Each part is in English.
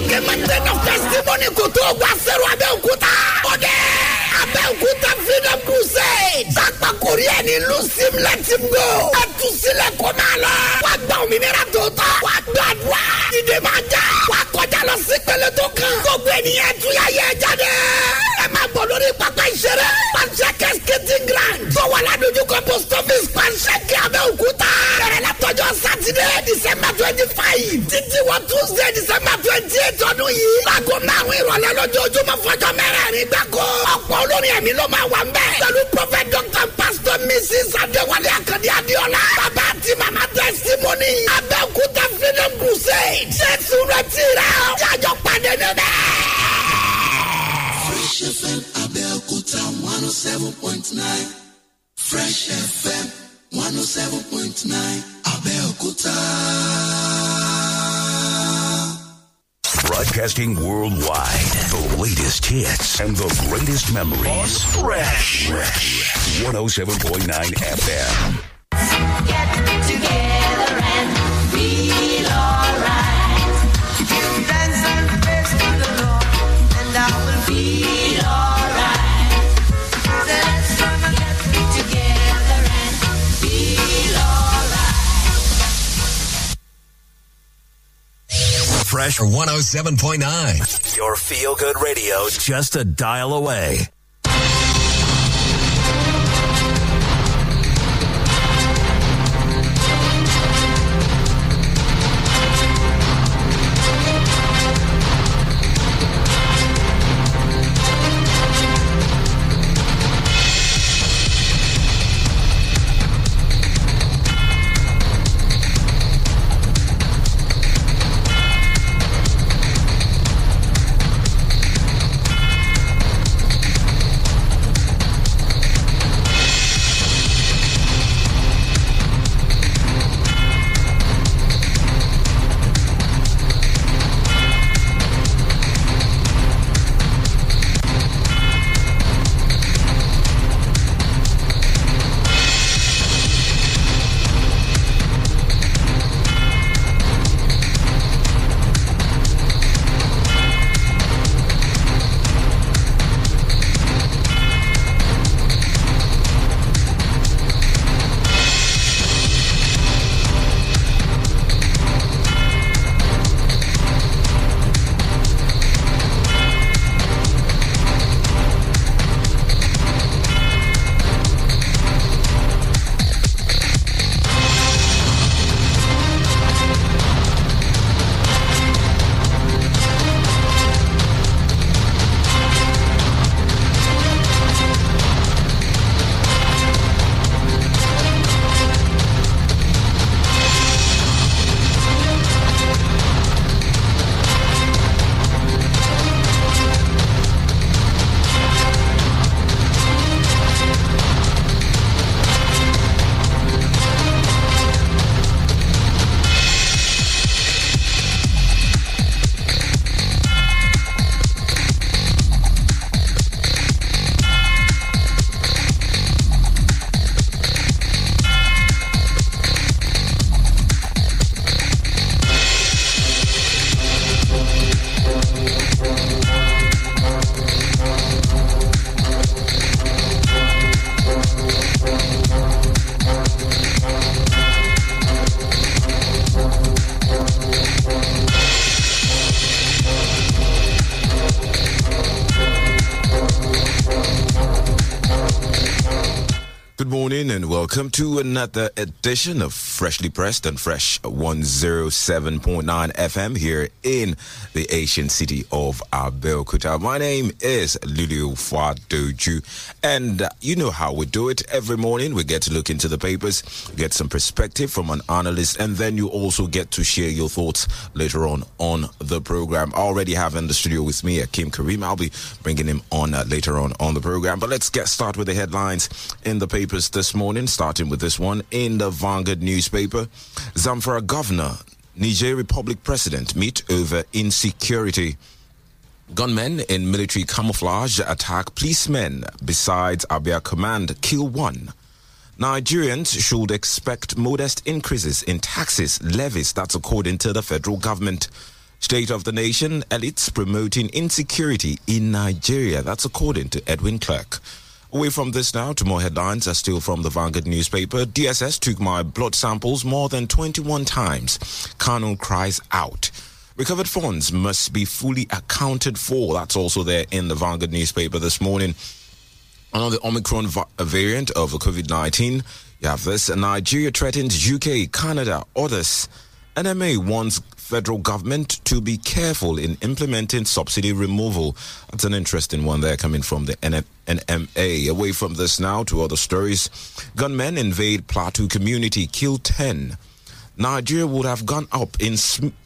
òkè mountain of testimony kò tó gba sẹ́rù abẹ́òkúta. ó dé abẹ́òkúta freedom crusade. sápá korea ní lusim latin go. a tù sílẹ̀ kó máa lọ. wàá gba òmìnira tó tọ́. wàá gbàdúrà. ìdè máa já. wàá kọjá lọ sí pẹlẹ tó kàn. gbogbo ènìyàn tún yà yẹ jáde. Máa bọ̀ lórí pápá ìṣeré. panṣẹ́kẹ́ skating ground. tó wà ládojúkọ post office panṣẹ́kẹ́ abẹ́òkúta. bẹ̀rẹ̀ látọjọ́ sátidé december twenty five. títí wọ tuesday december twenty eight ọdún yìí. láago márùn-ún ìrọ̀lẹ́ lójoojúmọ́ fọjọ́ mẹ́rẹ̀ẹ̀rin gbáko. ọ̀pọ̀ olórin ẹ̀mí ló máa wà ń bẹ̀. pẹ̀lú prophet doctor pastor mrs adéwálé akadé adéọlá. bàbá àti màmá testimony. abẹ́òkúta freedom crusade. jésù rẹ̀ ti rẹ̀ ọ́. jájọ́ pàdé níbẹ̀. Fresh FM Abẹ́òkúta one oh seven point nine. Fresh FM one oh seven point nine. Abẹ́òkúta. Broadcasting worldwide. The latest hits and the greatest memories. Fresh. Fresh. 107.9 FM. Get together and feel alright. Dance and praise to the Lord, and I will feel Fresh 107.9. Your feel good radio just a dial away. To another edition of Freshly Pressed and Fresh 107.9 FM here in the Asian city of Abeokuta. My name is Lulu Fadoju and you know how we do it. Every morning we get to look into the papers, get some perspective from an analyst and then you also get to share your thoughts later on on the program. I already have in the studio with me Kim Karim. I'll be bringing him on uh, later on on the program. But let's get started with the headlines in the papers this morning, starting with this one in the Vanguard newspaper. Zamfara governor, Niger Republic president meet over insecurity. Gunmen in military camouflage attack policemen besides Abia command kill one. Nigerians should expect modest increases in taxes levies. That's according to the federal government. State of the nation elites promoting insecurity in Nigeria. That's according to Edwin Clark. Away from this now to more headlines are still from the Vanguard newspaper. DSS took my blood samples more than 21 times. Kanu cries out. Recovered funds must be fully accounted for. That's also there in the Vanguard newspaper this morning. On the Omicron va- variant of COVID 19, you have this Nigeria threatens UK, Canada, others. NMA wants federal government to be careful in implementing subsidy removal. That's an interesting one there coming from the NMA. Away from this now to other stories. Gunmen invade Plateau community, kill 10. Nigeria would have gone up in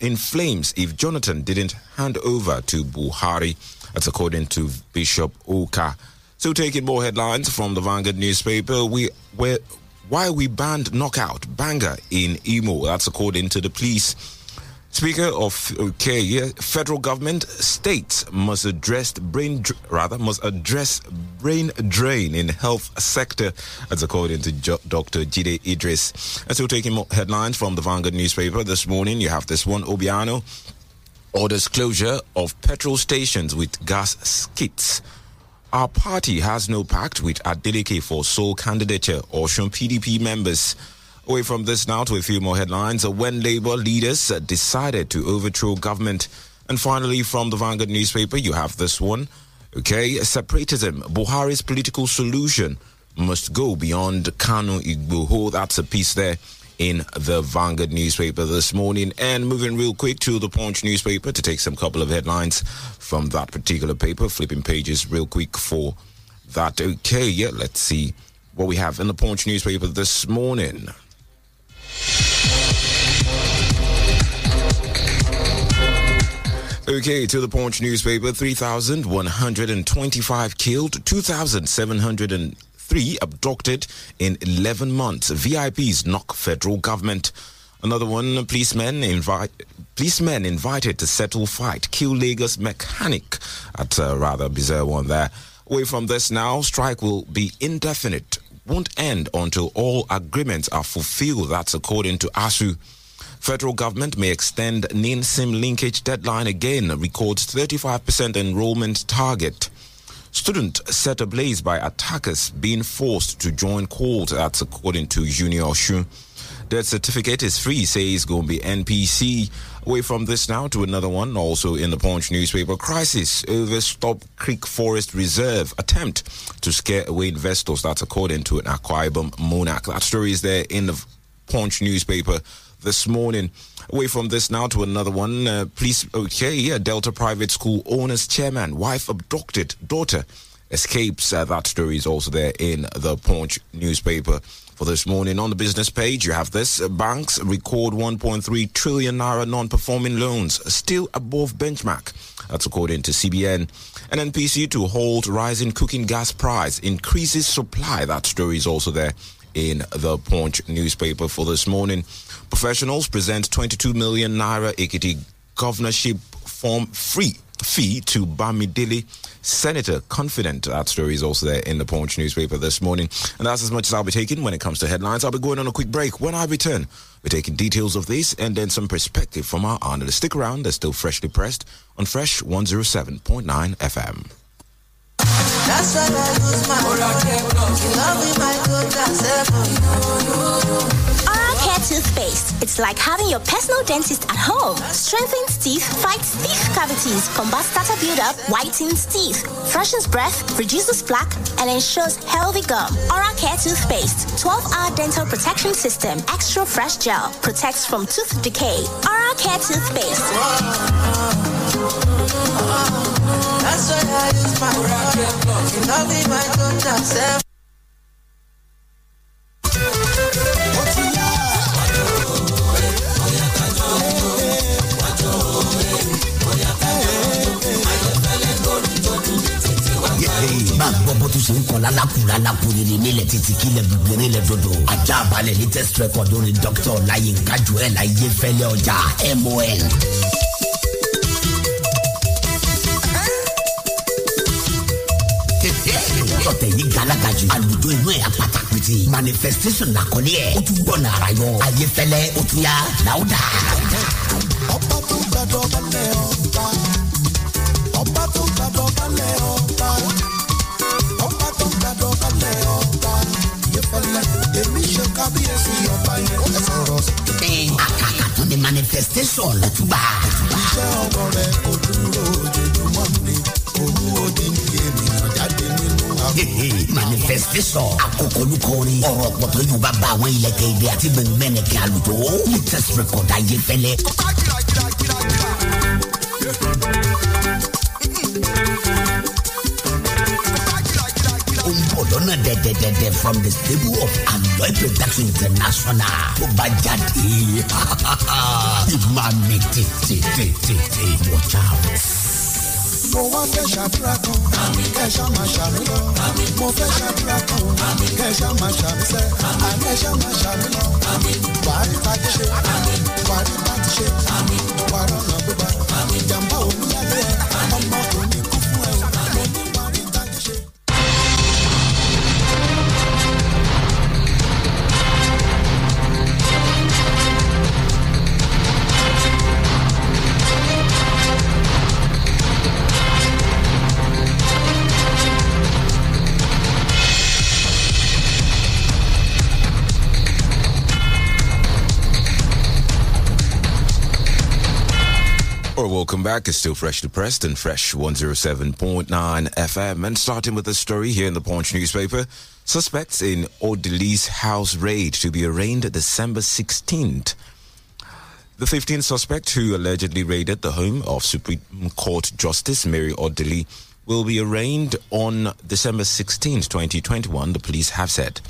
in flames if Jonathan didn't hand over to Buhari. That's according to Bishop Oka. So, taking more headlines from the Vanguard newspaper, we where why we banned knockout banger in Imo. That's according to the police. Speaker of okay, federal government states must address brain rather must address brain drain in health sector. That's according to Dr. Jide Idris. And so taking more headlines from the Vanguard newspaper this morning, you have this one Obiano orders closure of petrol stations with gas skids. Our party has no pact with Adeleke for sole candidature or PDP members. Away from this now to a few more headlines. Uh, When Labour leaders uh, decided to overthrow government. And finally, from the Vanguard newspaper, you have this one. Okay, separatism. Buhari's political solution must go beyond Kanu Igboho. That's a piece there in the Vanguard newspaper this morning. And moving real quick to the Punch newspaper to take some couple of headlines from that particular paper. Flipping pages real quick for that. Okay, yeah, let's see what we have in the Punch newspaper this morning. Okay, to the Punch newspaper 3,125 killed, 2,703 abducted in 11 months. VIPs knock federal government. Another one, policemen invite policemen invited to settle fight, kill Lagos mechanic. That's a rather bizarre one there. Away from this now, strike will be indefinite, won't end until all agreements are fulfilled. That's according to ASUU. Federal government may extend NIN SIM linkage deadline again, records 35% enrollment target. Student set ablaze by attackers being forced to join court. That's according to Junior Shu. Death certificate is free, says going to be NPC. Away from this now to another one, also in the Punch newspaper. Crisis over Stubbs Creek Forest Reserve attempt to scare away investors. That's according to an Akwa Ibom monarch. That story is there in the Punch newspaper this morning. Away from this now to another one. Uh, police, okay, yeah, Delta Private School owners chairman, wife abducted, daughter escapes. Uh, that story is also there in the Punch newspaper. For this morning on the business page, you have this. Banks record 1.3 trillion naira non-performing loans, still above benchmark. That's according to CBN. And NPC to hold rising cooking gas price, increases supply. That story is also there in the Punch newspaper for this morning. Professionals present 22 million naira Ekiti governorship form free fee to Bamidele senator confident that story is also there in the Punch newspaper this morning. And that's as much as I'll be taking when it comes to headlines. I'll be going on a quick break. When I return we're taking details of this and then some perspective from our analyst stick around. They're still freshly pressed on Fresh 107.9 FM That's why I use my me, my good Toothpaste. It's like having your personal dentist at home. Strengthens teeth, fights teeth cavities, combats tartar buildup, whitens teeth, freshens breath, reduces plaque, and ensures healthy gum. Oral Care Toothpaste. 12-hour dental protection system. Extra fresh gel. Protects from tooth decay. Oral Care Toothpaste. That's why I use my me, my latest record orin dr ọláyínká joel ayéfẹ́lẹ́ ọjà mon. ọ̀tẹ̀ yìí galaga jù. Àlùjọ inú ẹ̀ apata pété. Manifestation làkọ́lé ẹ̀. Ó tún gbọ́ nàrà yọ ayéfẹ́lẹ́ ó tún yá. Láwùdà. Manifestation lẹ́tùgbà. iṣẹ́ ọwọ́ rẹ̀ kò dúró ojoojúmọ́ ni. Òun ò dín ní ènìyàn jáde nínú manifestation. Àkókò olùkọ́ni ọ̀rọ̀ pọ̀tọ́ yóò bá bá àwọn ilẹ̀kẹ̀ èdè àti gbẹ̀ngbẹ̀nẹ̀kẹ̀ àlùjọ. Latest record ayé fẹ́lẹ́. ó from the stable of aloe production international. Tó bá jáde ìmọ̀ mi tètè tètè watch out. mo wá fẹ́ ṣàdúrà kan. Kẹ́ṣà máa ṣàmì lọ. Mo fẹ́ ṣàdúrà kan. Kẹ́ṣà máa ṣàmì sẹ́ àkẹ́ṣà máa ṣàmì back. It's still freshly pressed and fresh 107.9 FM. And starting with the story here in the Punch newspaper. Suspects in Odili's house raid to be arraigned December 16th. The 15th suspect who allegedly raided the home of Supreme Court Justice Mary Odili will be arraigned on December 16, 2021, the police have said.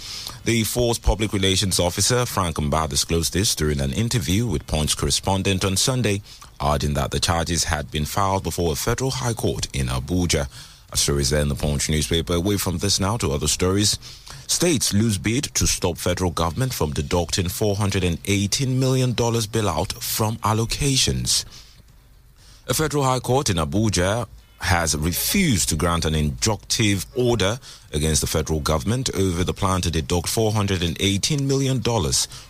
The force public relations officer, Frank Mba, disclosed this during an interview with Punch correspondent on Sunday, adding that the charges had been filed before a federal high court in Abuja. A story is there in the Punch newspaper. Away from this now to other stories. States lose bid to stop federal government from deducting $418 million bailout from allocations. A federal high court in Abuja has refused to grant an injunctive order against the federal government over the plan to deduct $418 million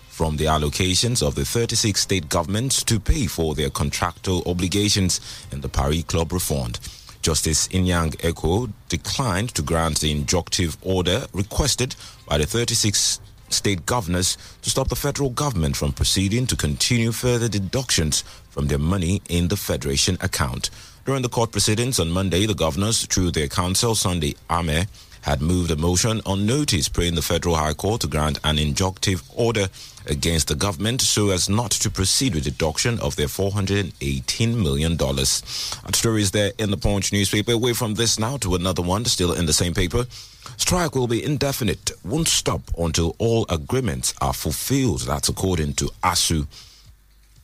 from the allocations of the 36 state governments to pay for their contractual obligations in the Paris Club refund. Justice Inyang Ekwo declined to grant the injunctive order requested by the 36 state governors to stop the federal government from proceeding to continue further deductions from their money in the federation account. During the court proceedings on Monday, the governors, through their counsel Sunday Ame, had moved a motion on notice praying the Federal High Court to grant an injunctive order against the government so as not to proceed with deduction of their $418 million. That story is there in the Punch newspaper. Away from this now to another one, still in the same paper. Strike will be indefinite, won't stop until all agreements are fulfilled. That's according to ASUU.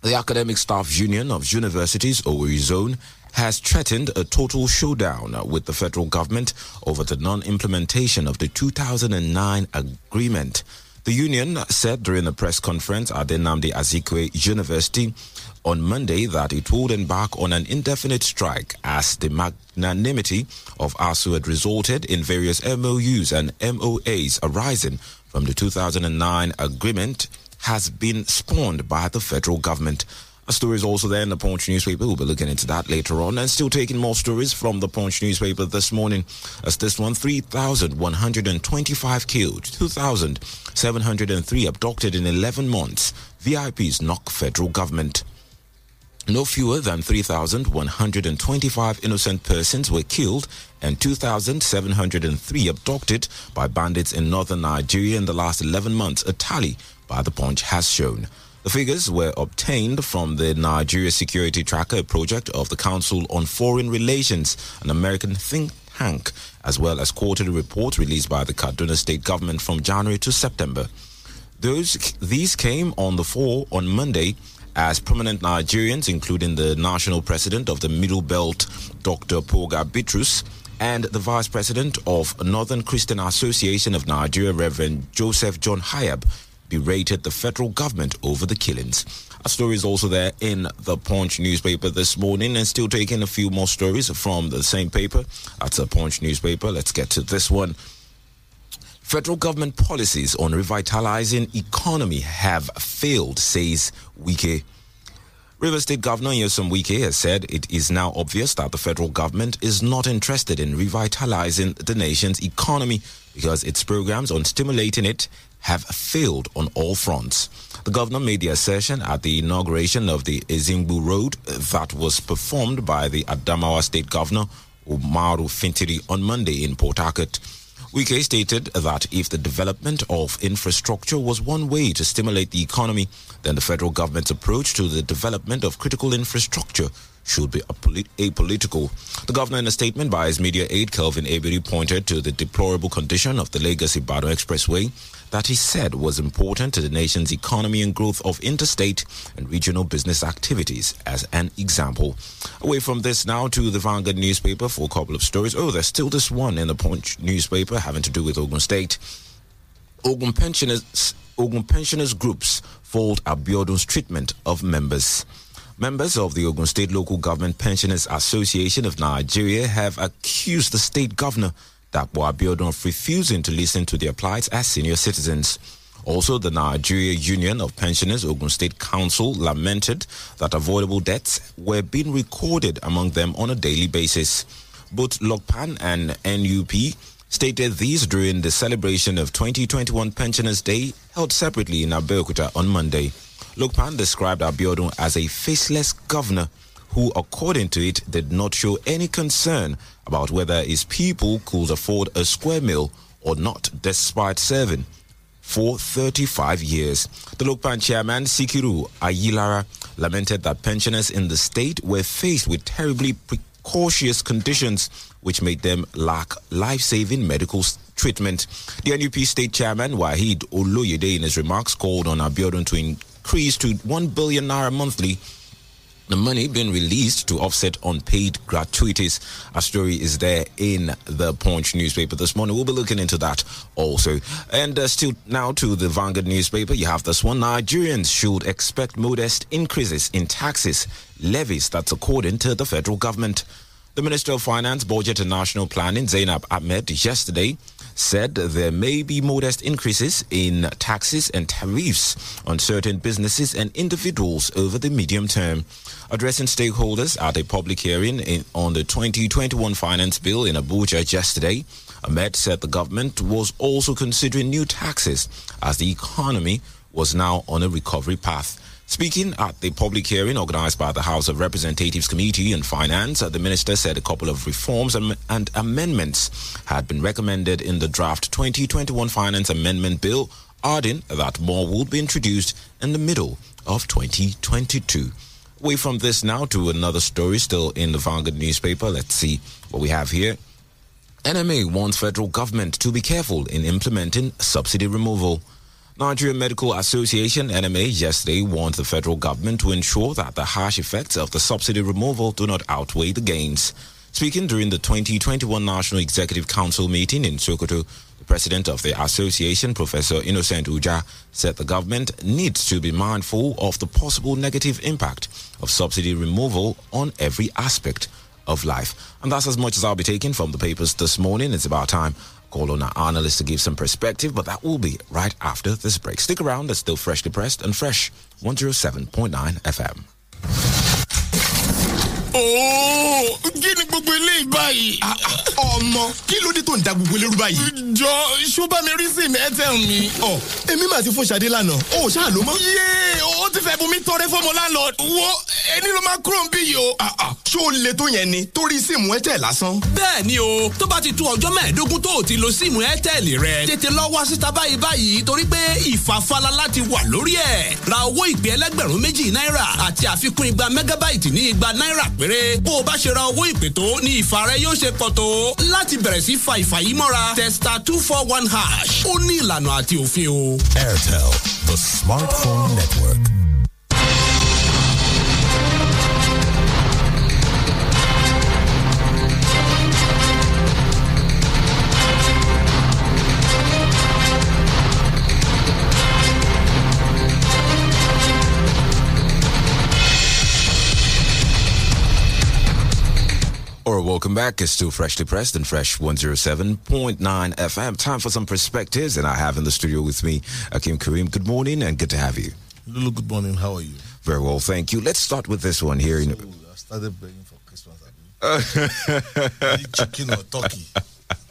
The Academic Staff Union of Universities, Owerri Zone, has threatened a total showdown with the federal government over the non-implementation of the 2009 agreement. The union said during a press conference at the Nnamdi Azikiwe University on Monday that it would embark on an indefinite strike as the magnanimity of ASUU had resulted in various MOUs and MOAs arising from the 2009 agreement has been spawned by the federal government. A story is also there in the Punch newspaper. We'll be looking into that later on. And still taking more stories from the Punch newspaper this morning. As this one, 3,125 killed, 2,703 abducted in 11 months. VIPs knock federal government. No fewer than 3,125 innocent persons were killed and 2,703 abducted by bandits in northern Nigeria in the last 11 months, a tally by the Punch has shown. The figures were obtained from the Nigeria Security Tracker project of the Council on Foreign Relations, an American think tank, as well as quarterly reports released by the Kaduna state government from January to September. Those these came on the fore on Monday as prominent Nigerians, including the national president of the Middle Belt, Dr. Pogu Bitrus, and the vice president of Northern Christian Association of Nigeria, Reverend Joseph John Hayab, berated the federal government over the killings. A story is also there in the Punch newspaper this morning, and still taking a few more stories from the same paper. That's a Punch newspaper. Let's get to this one. Federal government policies on revitalizing economy have failed, says Wike. River State Governor Nyesom Wike has said it is now obvious that the federal government is not interested in revitalizing the nation's economy because its programs on stimulating it have failed on all fronts. The governor made the assertion at the inauguration of the Ezimgbu Road that was performed by the Adamawa State Governor Umaru Fintiri on Monday in Port Harcourt. Wike stated that if the development of infrastructure was one way to stimulate the economy, then the federal government's approach to the development of critical infrastructure should be apolitical. The governor, in a statement by his media aide, Kelvin Ebiri, pointed to the deplorable condition of the Lagos Ibadan Expressway that he said was important to the nation's economy and growth of interstate and regional business activities as an example. Away from this now to the Vanguard newspaper for a couple of stories. Oh, there's still this one in the Punch newspaper having to do with Ogun State. Ogun pensioners, Ogun pensioners groups fault Abiodun's treatment of members. Members of the Ogun State Local Government Pensioners Association of Nigeria have accused the state governor, Dapo Abiodun, of refusing to listen to their plights as senior citizens. Also, the Nigeria Union of Pensioners Ogun State Council lamented that avoidable deaths were being recorded among them on a daily basis. Both LOGPAN and NUP stated these during the celebration of 2021 Pensioners Day held separately in Abeokuta on Monday. LOGPAN described Abiodun as a faceless governor who, according to it, did not show any concern about whether his people could afford a square meal or not, despite serving for 35 years. The LOGPAN chairman, Sikiru Ayilara, lamented that pensioners in the state were faced with terribly precocious conditions which made them lack life-saving medical treatment. The NUP state chairman, Wahid Oloyede, in his remarks, called on Abiodun to increase to 1 billion naira monthly the money being released to offset unpaid gratuities. A story is there in the Punch newspaper this morning. We'll be looking into that also. And uh, still now to the Vanguard newspaper, you have this one. Nigerians should expect modest increases in taxes levies. That's according to the federal government. The Minister of Finance, Budget and National Planning, Zainab Ahmed, yesterday said there may be modest increases in taxes and tariffs on certain businesses and individuals over the medium term. Addressing stakeholders at a public hearing in, on the 2021 Finance Bill in Abuja yesterday, Ahmed said the government was also considering new taxes as the economy was now on a recovery path. Speaking at the public hearing organized by the House of Representatives Committee on Finance, the minister said a couple of reforms and, amendments had been recommended in the draft 2021 Finance Amendment Bill, adding that more would be introduced in the middle of 2022. Away from this now to another story still in the Vanguard newspaper. Let's see what we have here. NMA wants federal government to be careful in implementing subsidy removal. Nigerian Medical Association NMA yesterday warned the federal government to ensure that the harsh effects of the subsidy removal do not outweigh the gains. Speaking during the 2021 National Executive Council meeting in Sokoto, the president of the association, Professor Innocent Ujah, said the government needs to be mindful of the possible negative impact of subsidy removal on every aspect of life. And that's as much as I'll be taking from the papers this morning. It's about time call on our analyst to give some perspective, but that will be right after this break. Stick around, it's still freshly pressed and fresh 107.9 FM. Ooo kí ni gbogbo eléyìí báyìí. ọmọ kí ló dé tó ń da gbogbo eléyìí báyìí. jọ bá mi rí sim airtel mi. ọ èmi máa ti fún Ṣadé lánàá o ṣáà ló mọ. yéé o ti fẹ́ bomi tọrẹ fọmọ lánàá. wo ẹni ló máa kúrò ń bí yìí o. ṣó le tó yẹn ni torí sim airtel lásán. bẹ́ẹ̀ ni o tó bá ti tó ọjọ́ mẹ́ẹ̀ẹ́dógún tó o ti lo sim airtel rẹ tètè lọ wá síta báyìí báyìí torí pé ìfàfàlà láti wà lórí ẹ̀ ra owó ìpè ẹlẹ́gbẹ̀rún méjì náírà àti àfikún igba mẹ́gábáìtì ní igba náírà péré bó o bá ṣe ra owó ìpè tó ní ìfà rẹ yóò ṣe pọ̀ láti bẹ̀rẹ̀ sí fa ìfà yìí mọ́ra testa two four one hash ó ní ìlànà àti òfin o. Airtel, the smartphone network. Welcome back. It's still freshly pressed and fresh 107.9 FM. Time for some perspectives, and I have in the studio with me Akim Kareem. Good morning and good to have you. Lulu, good morning. How are you? Very well, thank you. Let's start with this one here. So, I started begging for Christmas. Abi. chicken or turkey?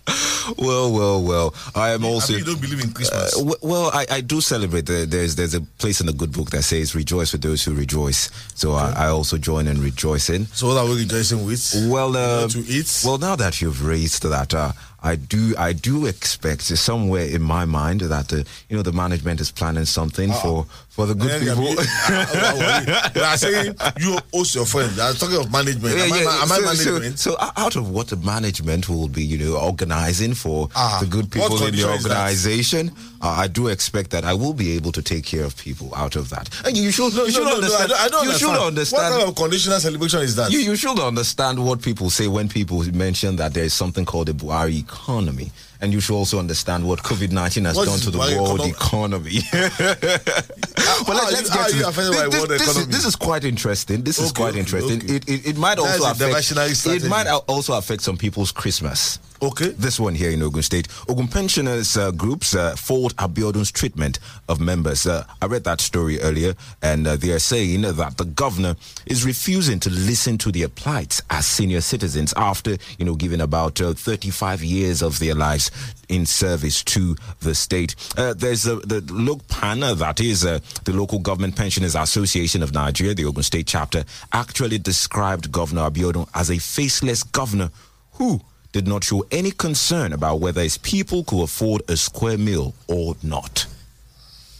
well, well, well. I am also. you don't believe in Christmas. Uh, well, I, I do celebrate. There's there's a place in the good book that says "Rejoice with those who rejoice." So I, I also join in rejoicing. so what are we rejoicing with? Well, uh, to eat. Well, now that you've raised that, uh, I do I do expect somewhere in my mind that uh, you know the management is planning something for for the good then, people. I uh, we are saying you host your friend. I'm talking of management. Yeah, am, yeah, I, am so, so, management? so o- out of what the management will be, you know, organizing for Ah, the good people in the condition is that? organization, uh, I do expect that I will be able to take care of people out of that. And you should, you should no, no, understand. I don't, I don't you understand. should understand. What kind of conditional celebration is that? You, you should understand what people say when people mention that there is something called the Buhari economy. And you should also understand what COVID 19 has What done to the world economy? but let, us get to this. This- this is- This is quite interesting. This is quite okay, interesting. okay. It, it, it might also affect. It might also affect some people's Christmas. Okay. This one here in Ogun State. Ogun pensioners uh, groups uh, fault Abiodun's treatment of members. Uh, I read that story earlier, and uh, they are saying that the governor is refusing to listen to their plights as senior citizens after, you know, giving about uh, 35 years of their lives in service to the state. Uh, there's the LOGPAN, that is the Local Government Pensioners Association of Nigeria, the Ogun State chapter, actually described Governor Abiodun as a faceless governor who did not show any concern about whether his people could afford a square meal or not.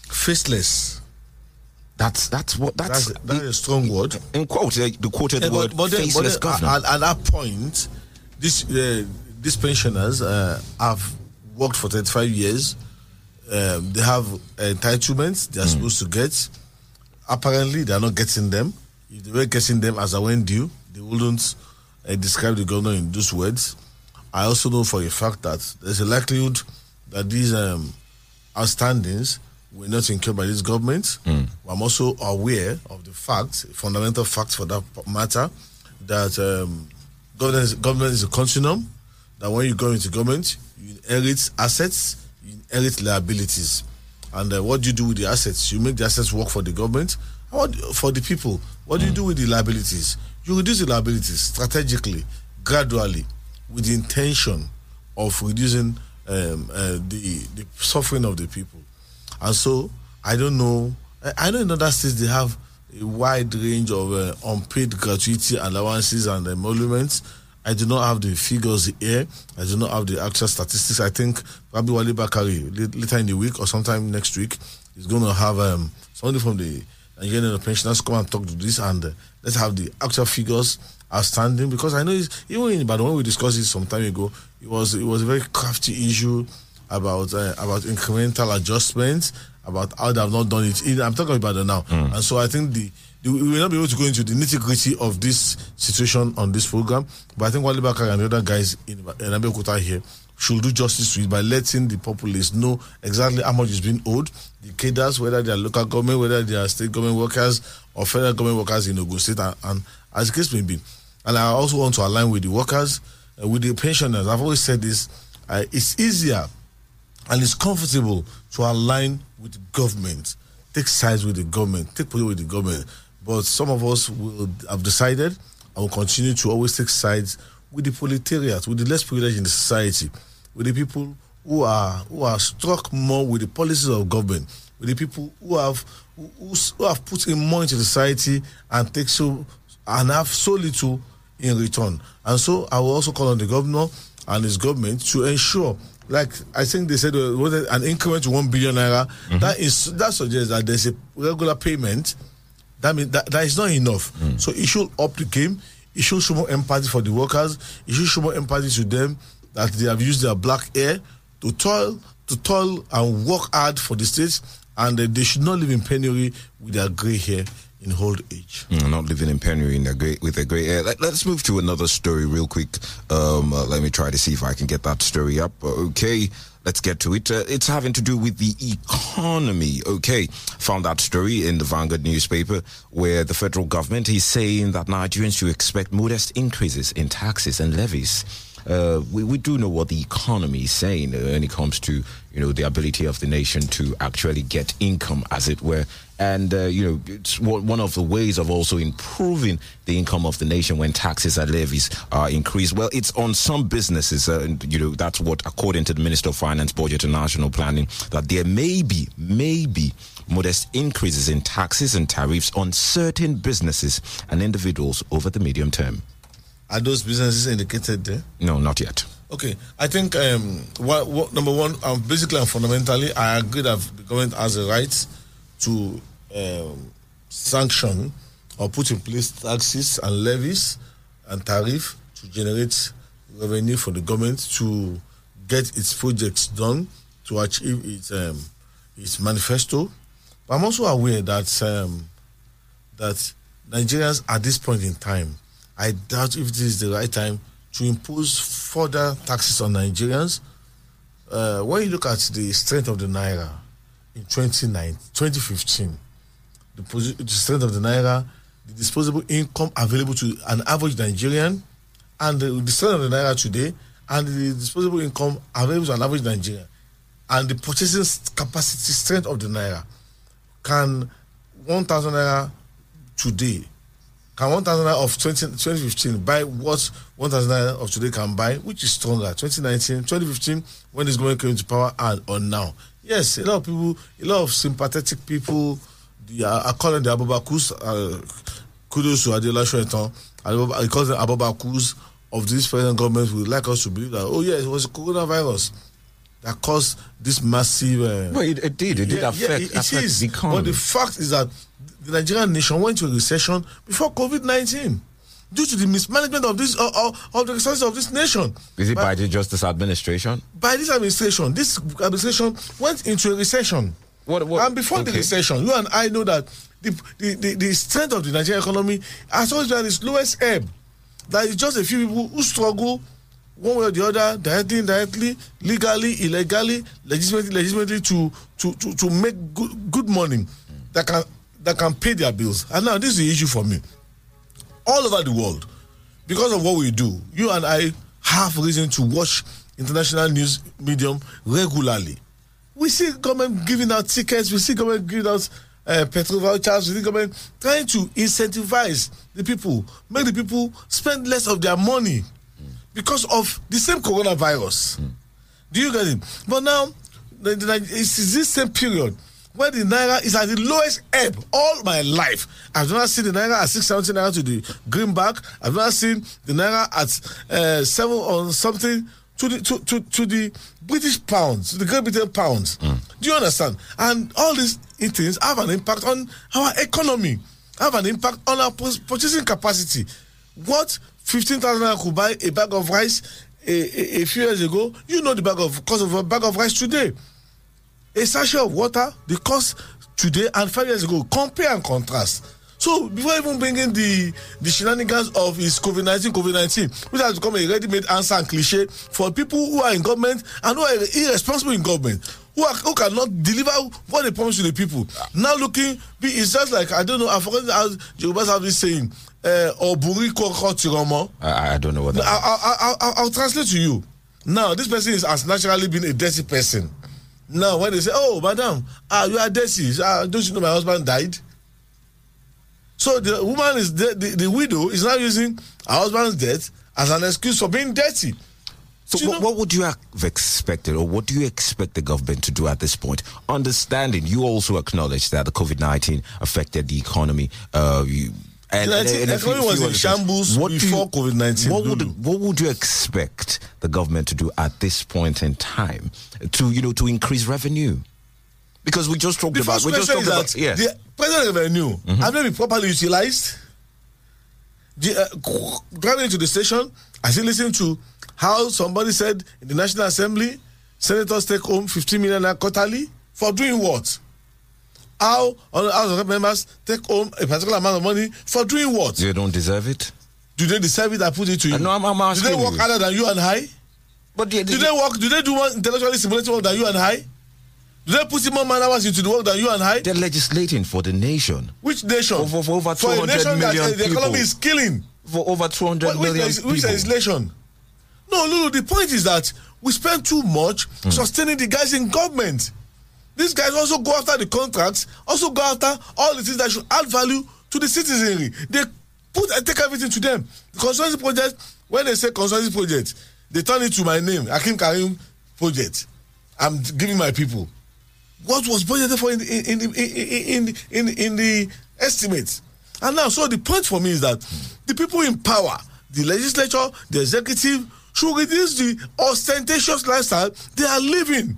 Faceless. That's that's what that's, That's, a strong word. in quote the, the quoted Yeah, word but, but but faceless then governor. at, at that point, this uh, these pensioners uh, have worked for 35 years. Um, they have entitlements they are supposed to get. Apparently, they are not getting them. If they were getting them as I went due, they wouldn't uh, describe the governor in those words. I also know for a fact that there's a likelihood that these um, outstandings were not incurred by this government. I'm also aware of the fact, fundamental fact for that matter, that um, government, is, government is a continuum. That when you go into government, you inherit assets, you inherit liabilities. And uh, what do you do with the assets? You make the assets work for the government, what, for the people. What do you do with the liabilities? You reduce the liabilities strategically, gradually, with the intention of reducing um, uh, the the suffering of the people. And so I don't know. I- know in other states they have a wide range of uh, unpaid gratuity allowances and emoluments. I do not have the figures here. I do not have the actual statistics. I think probably Wale Bakari later in the week or sometime next week is going to have um, somebody from the Nigerian Pensioners come and talk to this and uh, let's have the actual figures outstanding because I know it's, even in Ibadan when we discussed it some time ago, it was it was a very crafty issue about uh, about incremental adjustments, about how they have not done it. I'm talking about it now, and so I think the, the we will not be able to go into the nitty gritty of this situation on this program. But I think Wale Bakari and the other guys in, in Abeokuta here should do justice to it by letting the populace know exactly how much is being owed. The cadres, whether they are local government, whether they are state government workers or federal government workers in Ogun State, and, and as the case may be. And I also want to align with the workers, uh, with the pensioners. I've always said this: uh, it's easier and it's comfortable to align with the government, take sides with the government, take position with the government. But some of us will have decided and will continue to always take sides with the proletariat, with the less privileged in the society, with the people who are who are struck more with the policies of government, with the people who have who, who- who have put in more into society and take so and have so little in return. And so I will also call on the governor and his government to ensure, like I think they said, uh, was an increment to one billion naira. That is that suggests that there's a regular payment. That means that, that is not enough. So it should up the game. It should show more empathy for the workers. It should show more empathy to them that they have used their black hair to toil, to toil and work hard for the state, and that they should not live in penury with their grey hair in old age. Mm, not living in penury in a great with a great air. Let, us move to another story real quick. Um, uh, let me try to see if I can get that story up. Uh, okay, let's get to it. Uh, it's having to do with the economy. Okay, found that story in the Vanguard newspaper where the federal government is saying that Nigerians should expect modest increases in taxes and levies. uh, we, we do know what the economy is saying uh, when it comes to you know the ability of the nation to actually get income, as it were. And uh, you know, it's one of the ways of also improving the income of the nation when taxes and levies are increased. Well, it's on some businesses, uh, and, you know, that's what, according to the Minister of Finance, Budget and National Planning, that there may be, may be modest increases in taxes and tariffs on certain businesses and individuals over the medium term. Are those businesses indicated there? No, not yet. Okay, I think um, what, what, number one, um, basically and fundamentally, I agree that the government has a right to um, sanction or put in place taxes and levies and tariff to generate revenue for the government to get its projects done to achieve its um, its manifesto. But I'm also aware that um, that Nigerians at this point in time, I doubt if this is the right time to impose further taxes on Nigerians. Uh, when you look at the strength of the naira in 2009, 2015, the, the strength of the naira, the disposable income available to an average Nigerian, and the, the strength of the naira today, and the disposable income available to an average Nigerian, and the purchasing capacity strength of the naira, can 1,000 naira today, can 1,000 naira of 20, 2015 buy what 1,000 naira of today can buy, which is stronger? 2019, 2015, when this government came into power, and on now. Yes, a lot of people, a lot of sympathetic people, uh, I call them the Abubakus, uh, kudos to Adela Shoetan, I call them Abubakus of this present government would like us to believe that, oh, yeah, it was coronavirus that caused this massive. Uh, Well, it- it did. It did affect- it affect is. the economy. But the fact is that the Nigerian nation went to a recession before COVID 19 due to the mismanagement of this uh, uh, of the resources of this nation. Is it But- by the Justice Administration? by this administration, this administration went into a recession. And before the recession, you and I know that the, the, the, the strength of the Nigerian economy has always been at its lowest ebb. That is just a few people who struggle one way or the other, directly, indirectly, legally, illegally, legitimately, legitimately to to, to, to make good, good money that can that can pay their bills. And now this is the issue for me. All over the world, because of what we do, you and I have reason to watch international news medium regularly. We see government giving out tickets, we see government giving out uh, petrol vouchers, we see government trying to incentivize the people, make the people spend less of their money because of the same coronavirus. Do you get it? But now, it's this same period where the naira is at the lowest ebb all my life. I've never seen the naira at six seventy naira to the greenback. I've never seen the naira at uh, seven or something to the to, to, to the British pounds, the Great Britain pounds. Hmm. Do you understand? And all these things have an impact on our economy, have an impact on our purchasing capacity. What fifteen thousand naira could buy a bag of rice a, a, a few years ago, you know the bag of cost of a bag of rice today. A sachet of water, the cost today and five years ago, compare and contrast. So before even bringing the the shenanigans of his COVID nineteen, COVID nineteen, which has become a ready-made answer and cliche for people who are in government and who are irresponsible in government, who are who cannot deliver what they promise to the people. Now looking, it's just like I don't know. I forgot how Yorubas have this saying. Uh. I, I don't know what that I, I, I, I'll translate to you. Now, this person is, has naturally been a dirty person. Now, when they say, "Oh, madam, ah, you are dirty," ah, don't you know my husband died? So the woman is de- the, the widow is now using her husband's death as an excuse for being dirty. So what, what would you have expected or what do you expect the government to do at this point? Understanding you also acknowledge that the COVID-19 affected the economy. Uh, you, and, The and, and few- economy was in shambles What before COVID-19, What would, what would you expect the government to do at this point in time to, you know, to increase revenue? Because we just talked The about, we just talked about, yes. the present revenue have they been properly utilized? The, uh, driving into the station, I still listen to how somebody said in the National Assembly, senators take home 15 million quarterly for doing what? How other House of members take home a particular amount of money for doing what? They don't deserve it. Do they deserve it? I put it to you. no, I'm, I'm do they work you. harder than you and I? But do they work? Do they do more intellectually stimulating work than you and I? They put more man hours into the work than you and I? They're legislating for the nation. Which nation? For, for over For a 200 nation that uh, the people. economy is killing. For over 200 What- which, million which people. legislation? No, Lulu, the point is that we spend too much sustaining the guys in government. These guys also go after the contracts, also go after all the things that should add value to the citizenry. They put and take everything to them. The constituency project, when they say constituency project, they turn it to my name, Akim Karim project. I'm giving my people. What was budgeted for in the, in, in, in, in, in, the estimates? And now, so the point for me is that the people in power, the legislature, the executive, should reduce the ostentatious lifestyle they are living.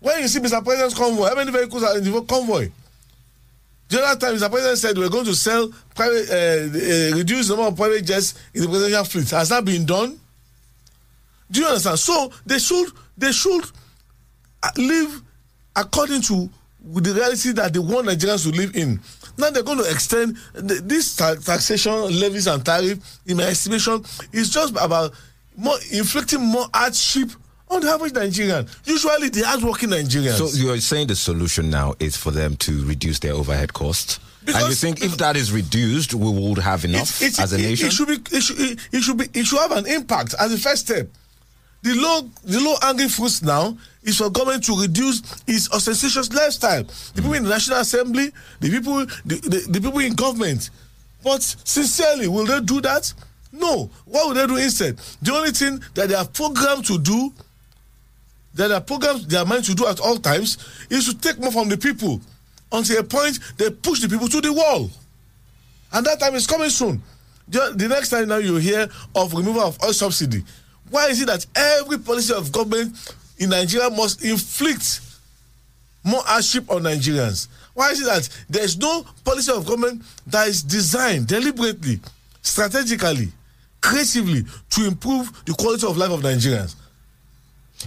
When you see Mr. President's convoy, how many vehicles are in the convoy? The other time, Mr. President said we're going to sell private, uh, uh, reduce the number of private jets in the presidential fleet. Has that been done? Do you understand? So they should they should uh, live according to the reality that they want Nigerians to live in. Now they're going to extend the, this ta- taxation levies and tariff. In my estimation, is just about more inflicting more hardship on the average Nigerian. Usually, the hardworking Nigerians. So you're saying the solution now is for them to reduce their overhead costs? and you think if uh, that is reduced, we would have enough It's- it's- as a it- nation? It should be. It should, it, it should be. It should have an impact as a first step. The low, the low hanging fruits now is for government to reduce its ostentatious lifestyle. The people in the National Assembly, the people, the, the, the people in government. But sincerely, will they do that? No. What will they do instead? The only thing that they are programmed to do, that they are programmed, they are meant to do at all times, is to take more from the people until a point they push the people to the wall. And that time is coming soon. The, the next time now you hear of removal of oil subsidy. Why is it that every policy of government in Nigeria must inflict more hardship on Nigerians? Why is it that there is no policy of government that is designed deliberately, strategically, creatively to improve the quality of life of Nigerians?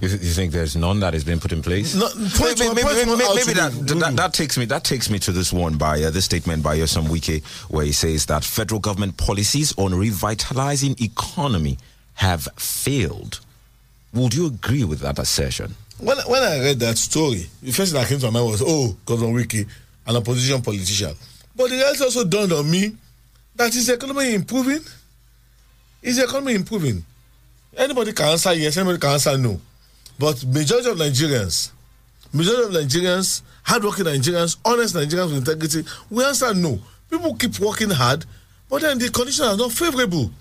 You, th- you think there's none that has been put in place? No, point maybe one- maybe, point maybe, maybe that, that that takes me that takes me to this one by uh, this statement by Nyesom Wike where he says that federal government policies on revitalizing economy have failed. Would you agree with that assertion? when when I read that story, the first thing that came to my mind was, oh, Governor Wike, an opposition politician. But reality also dawned on me that is the economy improving? Is the economy improving? Anybody can answer yes, anybody can answer no. But majority of Nigerians, majority of Nigerians, hardworking Nigerians, honest Nigerians with integrity, we answer no. People keep working hard, but then the conditions are not favorable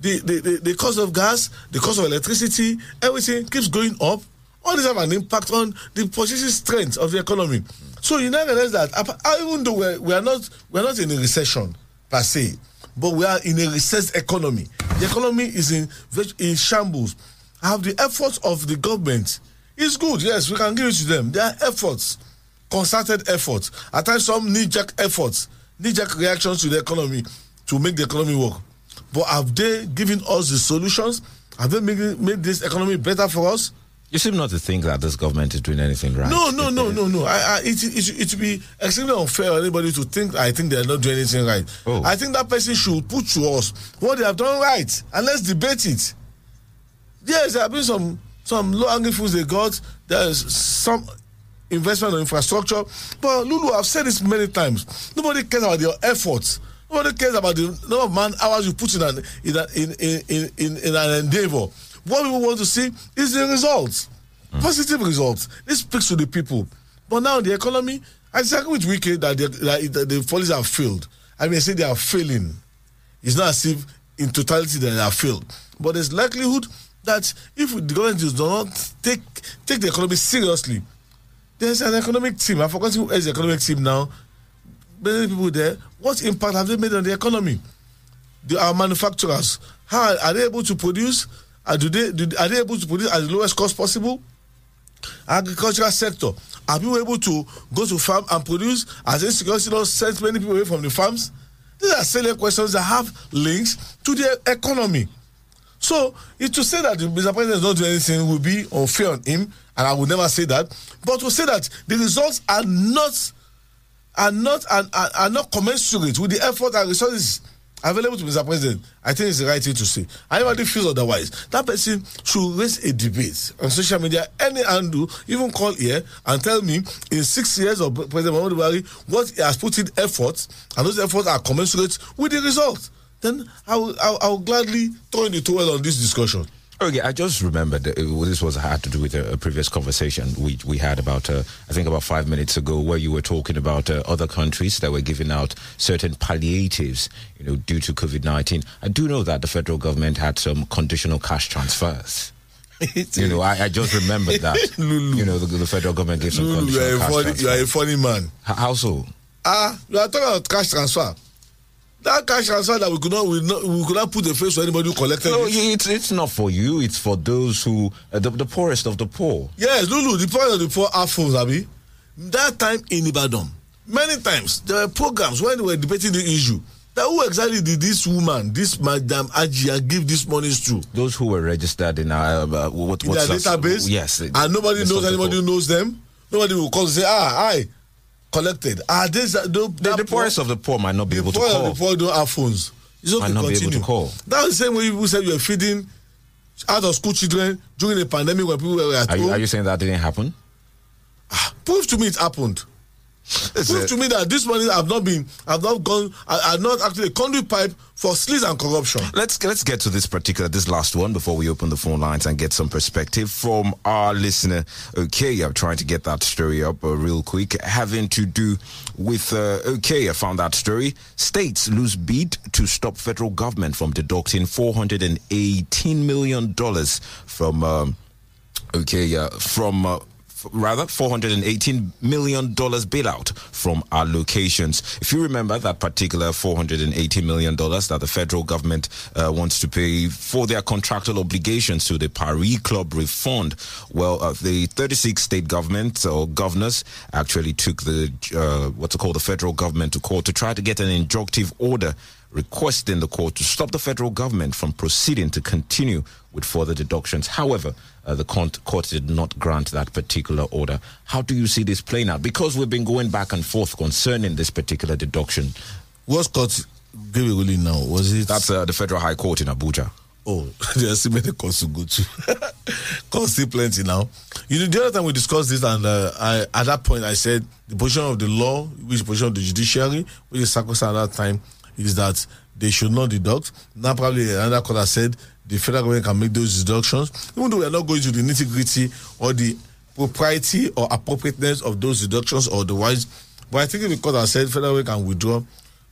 the, the, the, cost of gas, the cost of electricity, everything keeps going up. All this have an impact on the purchasing strength of the economy. So you now realize that ah, even though we're, we are not we are not in a recession per se, but we are in a recessed economy. The economy is in in shambles. Have the efforts of the government is good. Yes, we can give it to them. There are efforts, concerted efforts. At times, some knee-jerk efforts, knee-jerk reactions to the economy to make the economy work. But have they given us the solutions? Have they made, made this economy better for us? You seem not to think that this government is doing anything right. No, no, no, no, no. I, I, it, it, it would be extremely unfair for anybody to think I think they are not doing anything right. Oh. I think that person should put to us what they have done right and let's debate it. Yes, there have been some some low hanging fruits they got. There's some investment in infrastructure. But Lulu, I've said this many times. Nobody cares about your efforts. Nobody cares about the number of man hours you put in an in, an- in, in, in, in, an endeavor. What we want to see is the results, hmm. positive results. This speaks to the people. But now the economy, I disagree with Wike that the, that the, the policies have failed. I mean, I say they are failing. It's not as if in totality that they have failed. But there's likelihood that if the government does not take take the economy seriously, there's an economic team. I forgot who is the economic team now. Many people there. What impact have they made on the economy? The, our manufacturers, how are, they able to produce? Are, do they, do, are they able to produce at the lowest cost possible? Agricultural sector, are people able to go to farm and produce? Has insecurity not sent many people away from the farms? These are salient questions that have links to the economy. So, it to say that the Mr. President is not doing anything will be unfair on him, and I would never say that. But to say that the results are not are not are, are, not commensurate with the effort and resources available to Mr. President, I think it's the right thing to say. I Anybody feels otherwise, that person should raise a debate on social media, any handle, even call here and tell me in six years of President Muhammadu Buhari what he has put in efforts, and those efforts are commensurate with the results. then I will, I will, I will gladly throw in the towel on this discussion. Okay, I just remembered that it, this was had to do with a, a previous conversation we we had about uh, I think about five minutes ago, where you were talking about uh, other countries that were giving out certain palliatives, you know, due to COVID nineteen. I do know that the federal government had some conditional cash transfers. you know, I, I just remembered that. you know, the, the federal government gave some Lulu, you conditional are, cash funny, transfers. you are a funny man. How so? Ah, you are talking about cash transfer. That cash transfer that we could not we, not, we could not put the face for anybody who collected No, it. it's it's not for you. It's for those who uh, the, the poorest of the poor. Yes, Lulu, the poorest of the poor are fools, Abi. That time in Ibadan, many times there were programs when they were debating the issue. That who exactly did this woman, this Madam Ajia, give these monies to? Those who were registered in our uh, what In what's their database? Yes, And nobody knows anybody who knows them. Nobody will call and say, ah, I collected. Are these uh, the, The, the poorest of the poor might not be able to call. of the poor don't have phones. It's okay, Might not be able to call. That's the same way people said you were feeding out of school children during the pandemic when people were at Are you, home. are you saying that didn't happen? Prove to me it happened. Prove to me that this money have not been, have not gone, are are not actually a conduit pipe for sleaze and corruption. Let's let's get to this particular this last one before we open the phone lines and get some perspective from our listener. Okay, I'm trying to get that story up uh, real quick, having to do with. Uh, okay, I found that story. States lose bid to stop federal government from deducting 418 million dollars from. Um, okay, uh, from. Rather, $418 million bailout from our locations. If you remember that particular $480 million that the federal government uh, wants to pay for their contractual obligations to the Paris Club refund, well, uh, the 36 state governments or governors actually took the, uh, what's it called, the federal government to court to try to get an injunctive order requesting the court to stop the federal government from proceeding to continue with further deductions. However, uh, the court, did not grant that particular order. How do you see this playing out? Because we've been going back and forth concerning this particular deduction. What court gave a ruling now? Was it? That's uh, the Federal High Court in Abuja. Oh, there are still many courts to go to. courts still plenty now. You know, the other time we discussed this, and uh, I, at that point I said the position of the law, which is the position of the judiciary, which is sacrosanct at that time, is that they should not deduct. Now, probably another court has said the federal government can make those deductions, even though we are not going to the nitty gritty or the propriety or appropriateness of those deductions or otherwise. But I think if the court has said federal government can withdraw,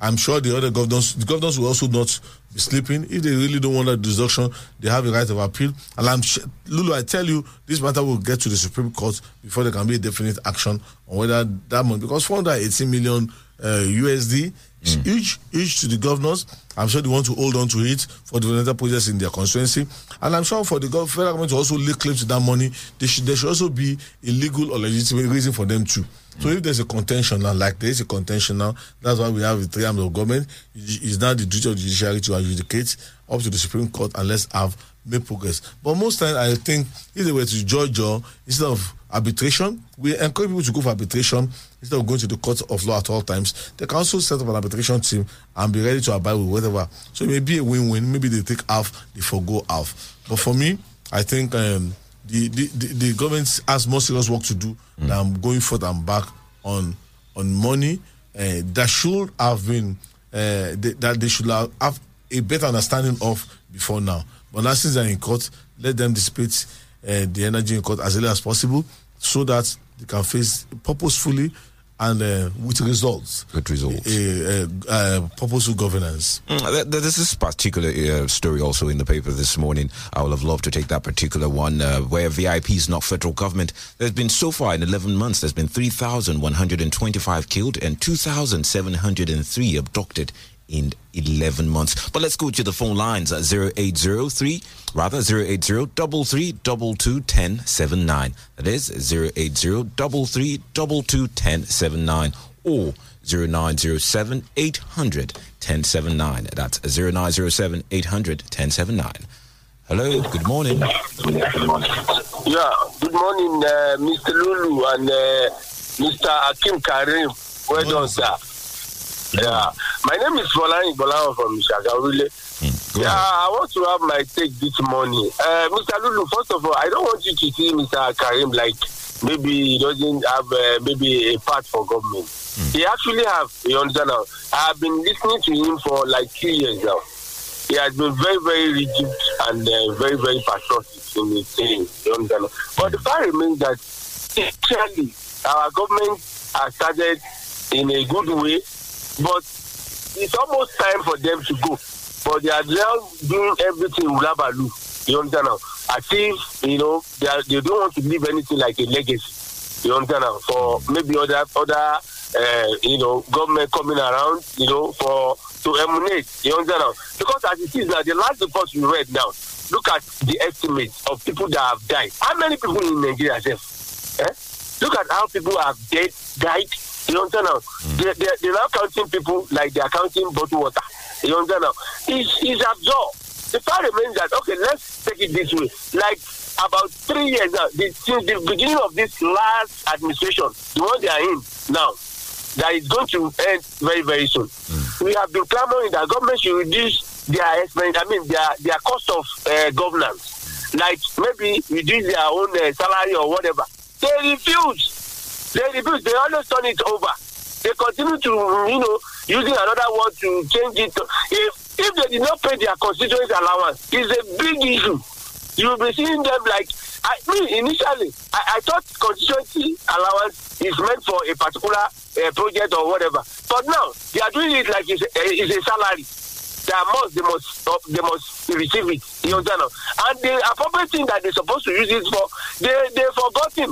I'm sure the other governors, the governors will also not be sleeping. If they really don't want that deduction, they have a right of appeal. And I'm sure, Lulu, I tell you, this matter will get to the Supreme Court before there can be a definite action on whether that money, because 418 million uh, USD Mm. huge, huge to the governors. I'm sure they want to hold on to it for developmental projects in their constituency. And I'm sure for the gov- federal government to also lay claim to that money, there should, there should also be a legal or legitimate reason for them to. So if there's a contention now, like there is a contention now, that's why we have the three arms of government. It is now the duty of the judiciary to adjudicate up to the Supreme Court and let's have make progress. But most times, I think if they were to judge or instead of arbitration, we encourage people to go for arbitration instead of going to the court of law at all times. They can also set up an arbitration team and be ready to abide with whatever. So it may be a win-win. Maybe they take half, they forego half. But for me, I think um, the, the, the, the government has more serious work to do than going forth and back on on money uh, that should have been uh, they, that they should have, have a better understanding of before now. But now since they're in court, let them dissipate uh, the energy in court as early as possible so that they can face purposefully and uh, with results. Good results. A, a, a purposeful governance. Mm, th- th- There's this particular uh, story also in the paper this morning. I would have loved to take that particular one uh, where VIP is not federal government. There's been so far in 11 months, there's been 3,125 killed and 2,703 abducted in 11 months. But let's go to the phone lines at 0803, rather 080 1079. That is 080 1079 or 0907 800 1079. That's 0907 800 1079. Hello, good morning. Yeah, good morning, uh, Mr. Lulu and uh, Mr. Akim Karim. Well done, sir. Yeah, my name is Folani Bolawo from Shagarile. yeah, I want to have my take this morning. Uh, Mr. Lulu, first of all, I don't want you to see Mr. Karim like maybe he doesn't have uh, maybe a part for government. He actually have, you understand now. I have been listening to him for like two years now. he has been very, very rigid and uh, very, very patriotic in his saying. You understand? But the fact remains that actually our government has started in a good way, but it's almost time for them to go. But they are just doing everything. You understand now? As if, you know, they, are, they don't want to leave anything like a legacy. You understand now? For maybe other, other uh, you know, government coming around, you know, for to emanate. You understand now? Because as it is now, the last report we read now, look at the estimates of people that have died. How many people in Nigeria, Sef? Eh? Look at how people have dead, died. You understand now? They, they, they're now counting people like they're counting bottled water. You understand now? It's, it's absurd. The fact remains that, okay, let's take it this way. Like about three years now, since the beginning of this last administration, the one they are in now, that is going to end very, very soon. We have been clamoring that government should reduce their expense, I mean, their, their cost of uh, governance. Like maybe reduce their own uh, salary or whatever. They refuse. They refuse. They always turn it over. They continue to, you know, using another word to change it. If if they did not pay their constituency allowance, it's a big issue. You will be seeing them like I me initially I, I thought constituency allowance is meant for a particular uh, project or whatever. But now they are doing it like it's a, it's a salary. They must they must uh, they must receive it. You understand? And the appropriate thing that they're supposed to use it for, they they forgotten.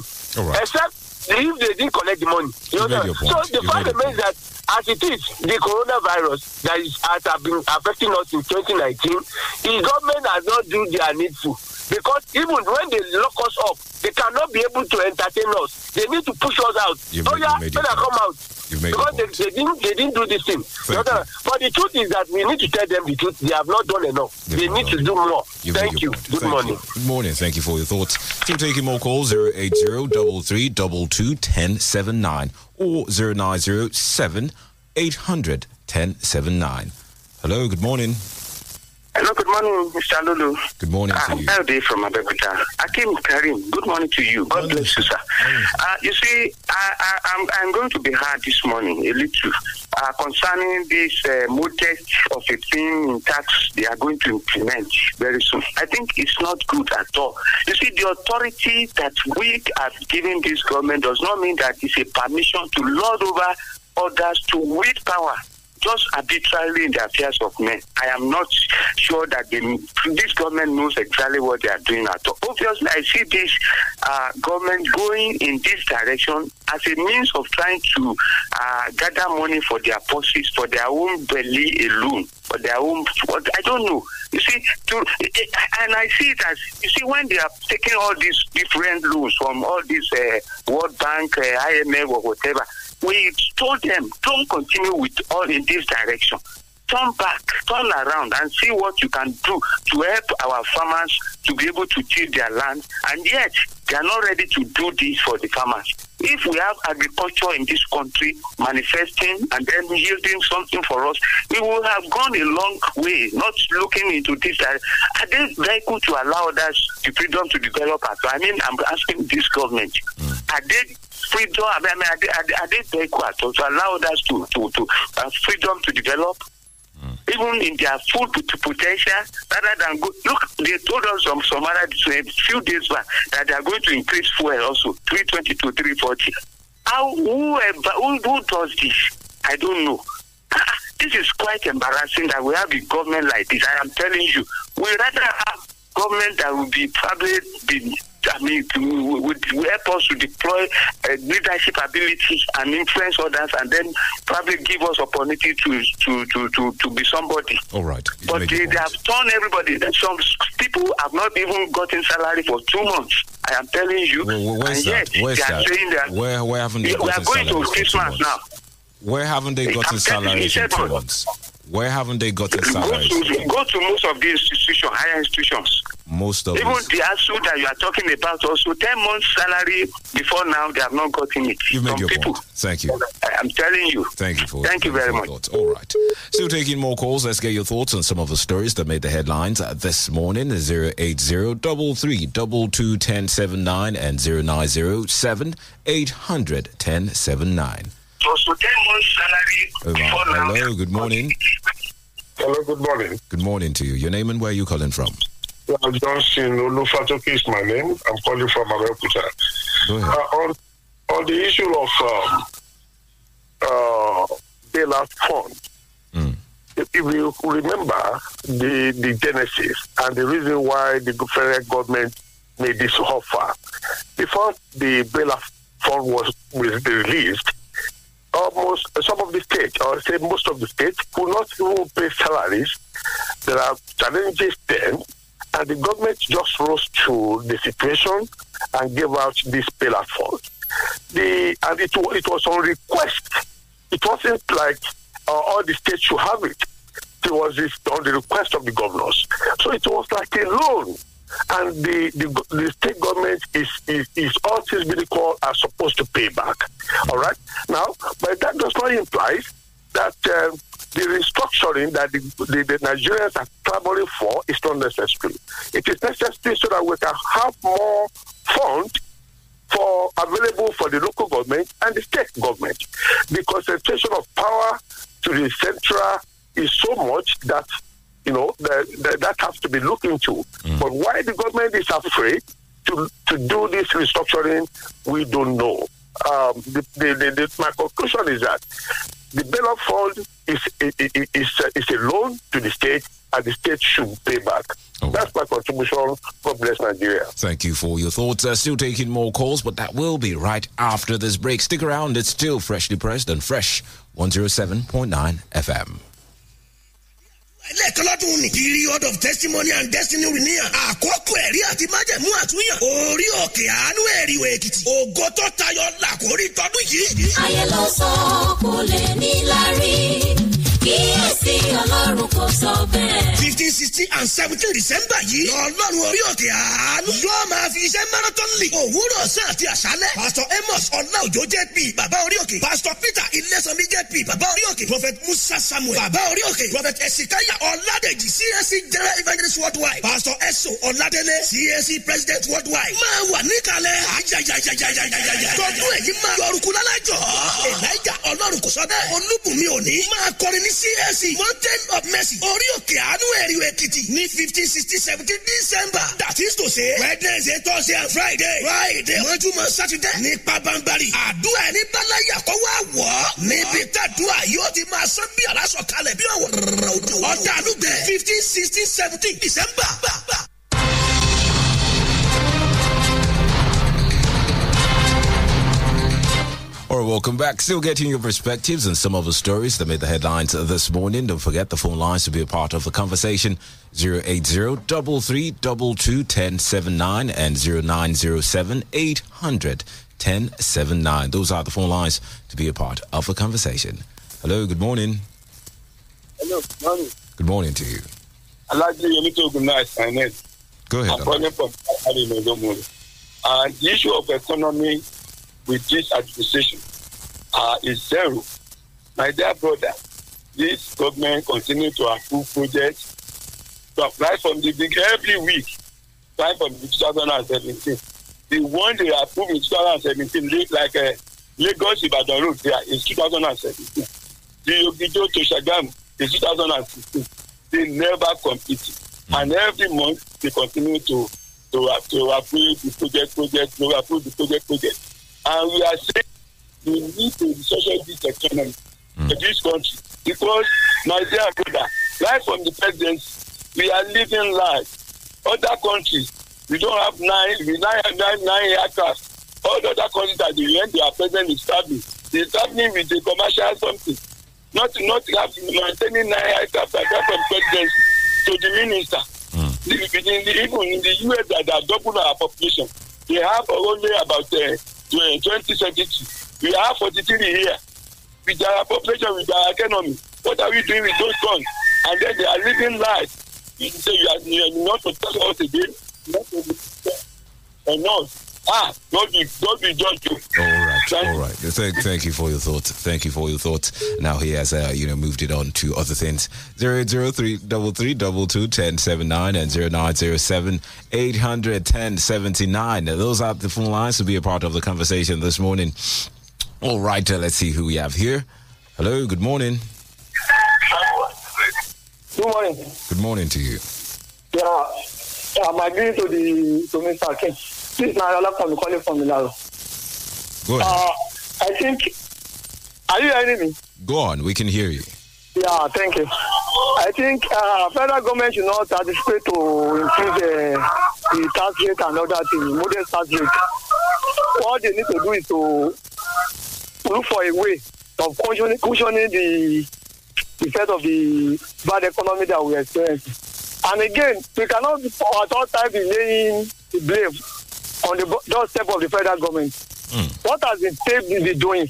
Except if they didn't collect the money. You You? So the You fact remains that as it is, the coronavirus that is has been affecting us in 2019, the government has not do their needful. Because even when they lock us up, they cannot be able to entertain us. They need to push us out. Oh made- yeah, when I come out. You've made because they, they didn't they didn't do this thing. Thank? But the truth is that we need to tell them the truth. They have not done enough. they need to do more. You've Thank you. Good Thank morning. you. Good morning. Thank you for your thoughts. Still taking more calls 080 3322 1079 or 0907 800 1079. Hello, good morning. Hello, good morning, Mr. Lulu. Good morning to I'm you. Elday from Abeokuta. Akim Karim, good morning to you. God bless you, sir. Uh, you see, I, I, I'm, I'm going to be hard this morning, a little, uh, concerning this uh, modest of a thing in tax they are going to implement very soon. I think it's not good at all. You see, the authority that we have given this government does not mean that it's a permission to lord over others to wield power just arbitrarily in the affairs of men. I am not sure that this government knows exactly what they are doing at all. Obviously, I see this uh, government going in this direction as a means of trying to uh, gather money for their purses, for their own belly alone, for their own. I don't know. You see, to, and I see it as you see when they are taking all these different loans from all these uh, World Bank, uh, IMF, or whatever we told them don't continue with all in this direction. Turn back turn around and see what you can do to help our farmers to be able to till their land. And yet they are not ready to do this for the farmers. If we have agriculture in this country manifesting and then yielding something for us we will have gone a long way not looking into this are they good to allow us the freedom to develop i mean i'm asking this government. Mm. Are they freedom i mean are they, are they, are they very good at all to allow us to to to uh, freedom to develop even in their full pot- potential rather than go look they told us some some other a few days back that they are going to increase fuel also 320 to 340 how whoever who, who does this? I don't know. Ah, this is quite embarrassing that we have a government like this. I am telling you we rather have government that will be probably be I mean, to, would, would help us to deploy uh, leadership abilities and influence others, and then probably give us opportunity to to to to, to be somebody. All right. You But they, they have turned everybody. Some people have not even gotten salary for two months. I am telling you. Where- Where's and that? yet Where's they are that? saying that Where where haven't they we are gotten going to for two Christmas now. Where haven't they gotten salaries in two what? months? Where haven't they gotten Go salaries? to, go to most of the institutions, higher institutions. Most of Even these. the ASUU that you are talking about, also 10 months' salary before now, they have not gotten it. You've made your people. point. Thank you. I'm telling you. Thank you for it. Thank you very much. Thoughts. All right. Still taking more calls. Let's get your thoughts on some of the stories that made the headlines uh, this morning. 080 33 1079 and 0907 800 1079. Also 10 months' salary Hello, before now. Hello, good morning. Hello, good morning. Good morning to you. Your name and where are you calling from? Uh, Johnson Olufatoke is my name. I'm calling from Abeokuta. Go ahead. Uh, on, on the issue of um, uh, bailout fund, if if you remember the, the genesis and the reason why the federal government made this offer, before the bailout fund was, was released, almost some of the states, or say most of the states, could not even pay salaries. There are challenges then, and the government just rose to the situation and gave out this bailout fund. The and it, it was on request. It wasn't like uh, all the states should have it. It was on the request of the governors. So it was like a loan. And the, the, the state government is, is, is all things being equal are supposed to pay back. All right? Now, but that does not imply that uh, the restructuring that the, the, the Nigerians are clamoring for is not necessary. It is necessary so that we can have more funds for available for the local government and the state government. The concentration of power to the central is so much that you know that that, that has to be looked into. But why the government is afraid to to do this restructuring, we don't know. Um, the, the, the, the, my conclusion is that the bailout fund is is, is, is, a, loan to the state, and the state should pay back. That's my contribution. God bless Nigeria. Thank you for your thoughts. Uh, still taking more calls, but that will be right after this break. Stick around. It's still freshly pressed and fresh 107.9 FM. Lẹ́ẹ̀kan lọ́dún ní period of testimony and destiny renewal àkókò ẹ̀rí àti májẹ̀mú àtúnyàn. Orí òkè àánú ẹ̀ríwẹ̀ èkìtì. Ògo tó tayọ làkórí tọdún yìí. ayé ló sọ kò lè ní lárí kíyèsí ọlọ́run kò sọ bẹ́ẹ̀. fifteen sixteen and seventeen december yìí ọlọ́run orí òkè àánú. Yóò máa fi iṣẹ́ marathon league òwúrọ̀ ọ̀sán àti àṣálẹ̀. Pastor amos ọláòjò jp bàbá orí òkè. Pastor peter ilẹ̀sánmi jp bàbá orí òkè. Prophet musa samuel bàbá orí òkè. Prophet esikaya ọ̀làdẹ̀jì csc general evangelist worldwide. Pastor eso ọ̀làdẹ̀lẹ̀ csc president worldwide. Máa wà níkàlẹ̀. Ajajajajajajaja tọdún èyí máa yọrùkú lálájọ elijah ọlọ́run kò sọ bẹ́ẹ̀ olúbùnmi òní máa kọrin ní csc mountain of mercy. Orí òkè àánú ẹ̀ríwẹ̀ èkìtì. Ní fifteen sixteen seventeen december. That is to say wednesday thursday and friday. Friday mọ́júmọ́ saturday ní pabambari àdúrà ẹni bálayà kọ́wọ́ àwọ̀ níbi tàdúrà yóò ti máa sán bí aláṣọ kalẹ̀ bí ọ̀wọ̀ rẹ̀ òjò ọ̀dà àlùgbẹ̀ fifteen sixteen seventeen december. Welcome back. Still getting your perspectives and some of the stories that made the headlines this morning. Don't forget the phone lines to be a part of the conversation 080 1079 and 0907 800 1079. Those are the phone lines to be a part of the conversation. Hello, good morning. Hello, morning. Good morning to you. Alhaji Yomito Gunnar my name. Go ahead. I'm calling from. And the issue of economy with this administration uh, is zero. My dear brother, this government continue to approve projects to apply from the big every week, starting from 2017. The one they approved in 2017, li- like uh, Lagos Ibadan Road, there is 2017. The Yogijo to Shagam is 2016. They never competed. And every month they continue to to, to approve the project, project, to approve the project, project. And we are saying we need to restructure this economy for this country because my dear brother, right from the president, we are living life. Other countries, we don't have nine, we nine, nine, nine aircraft. All the other countries that they when their president is traveling, they traveling with the commercial something. Not not have maintaining nine aircraft like that from presidency to the minister. The- within the, even in the US that are double our population, they have only about uh, 20, 20 We have 43 here. With our population, with our economy, what are we doing with those guns? And then they are living life. You say you are, you are not to tell us again, not to be not. Ah, don't be, don't be judged. All right, all right. Thank, thank you for your thoughts. Thank you for your thoughts. Now he has, uh, you know, moved it on to other things. Zero zero three double three double two ten seven nine and zero nine zero seven eight hundred ten seventy nine. Those are the phone lines to be a part of the conversation this morning. All right, uh, let's see who we have here. Hello, good morning. Good morning. Good morning to you. Yeah, I'm agreeing to the to Mr. King. This is Narala from calling from Milano. Go ahead. Uh, I think. Are you hearing me? Go on, we can hear you. Yeah, thank you. I think uh, federal government should not anticipate to increase uh, the tax rate and other things, modest tax rate. All they need to do is to look for a way of cushioning, cushioning the effect of the bad economy that we experience. And again, we cannot at all times be laying the blame on the doorstep of the federal government. What has the state been doing?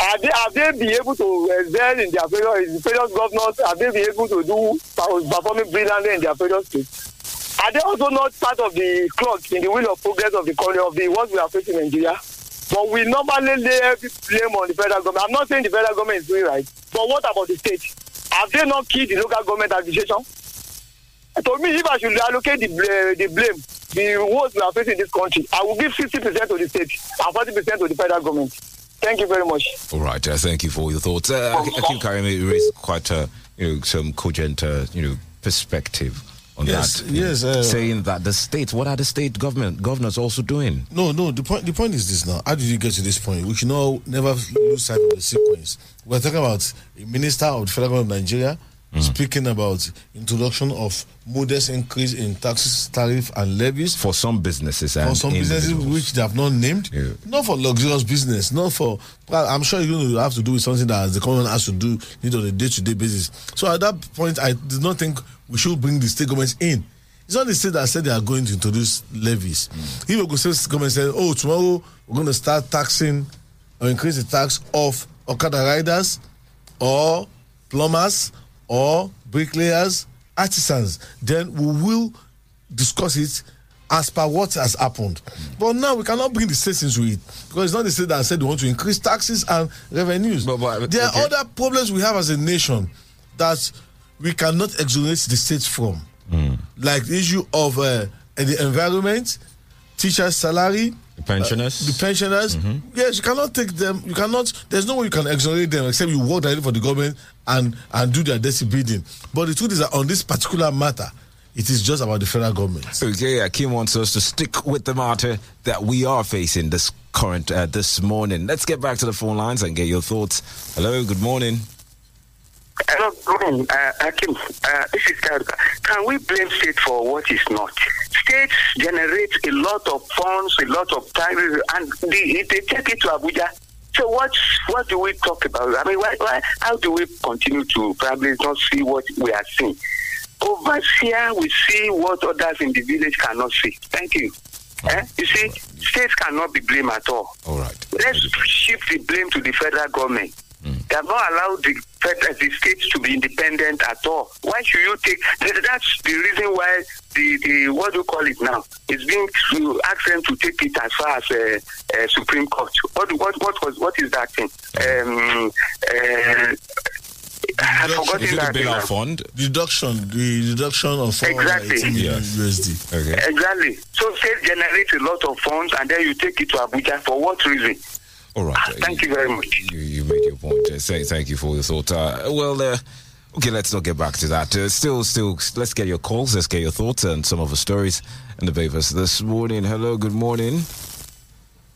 Are they have they been able to excel in their various various governors? Have they been able to do performing brilliantly in their various states? Are they also not part of the clock in the wheel of progress of the country of the what we are facing in Nigeria? But we normally lay every blame on the federal government. I'm not saying the federal government is doing right, but what about the state? Have they not killed the local government administration? To me, if I should allocate the, the blame, the woes we are facing in this country, I will give 50% to the state and 40% to the federal government. Thank you very much. All right, uh, thank you for your thoughts. Uh, Akim Karim raised quite a, you know, some cogent, uh, you know, perspective on Yes, that. yes, uh, saying that the states, what are the state government governors also doing? No, no. The point. The point is this. Now, how did you get to this point? We should not never lose sight of the sequence. We're talking about a minister of the federal government of Nigeria Mm. speaking about introduction of modest increase in taxes, tariff, and levies for some businesses for and some businesses which they have not named. Not for luxurious business. Not for. I'm sure you're going to have to do with something that the government has to do need on a day-to-day basis. So at that point, I did not think we should bring the state governments in. It's not the state that said they are going to introduce levies. Mm. If we go say government said, "Oh, tomorrow we're going to start taxing or increase the tax of Okada riders or plumbers or bricklayers, artisans," then we will discuss it as per what has happened. But now we cannot bring the states into it because it's not the state that said they want to increase taxes and revenues. but there are other problems we have as a nation that we cannot exonerate the states from, like the issue of uh, the environment, teachers' salary. The pensioners? uh, the pensioners. Yes, you cannot take them. You cannot. There's no way you can exonerate them except you work directly for the government and and do their dirty bidding. But the truth is that on this particular matter, it is just about the federal government. Okay, Akim wants us to stick with the matter that we are facing this current uh, this morning. Let's get back to the phone lines and get your thoughts. Hello, good morning. Hello, good morning, uh, Akim. Uh, this is Karuka. Can we blame state for what is not? States generate a lot of funds, a lot of time, and they, they take it to Abuja. So what what do we talk about? I mean, why, why how do we continue to probably not see what we are seeing? Over here, we see what others in the village cannot see. Thank you. Eh? You see, states cannot be blamed at all. All right. Let's shift the blame to the federal government. They have not allowed the, the states to be independent at all. Why should you take? that- That's the reason why the, the what do you call it now? It's being to ask them to take it as far as uh, uh, Supreme Court. What what what was what is that thing? Um, uh, I've forgotten that thing fund? Deduction, the deduction of Exactly. 418 million USD. Okay. Exactly. So states generate a lot of funds and then you take it to Abuja for what reason? All right. Thank you very much. You, you made your point. Uh, say thank you for your thought. Uh, well, uh, okay, let's not get back to that. Uh, still, still, let's get your calls. Let's get your thoughts and some of the stories in the papers this morning. Hello, good morning.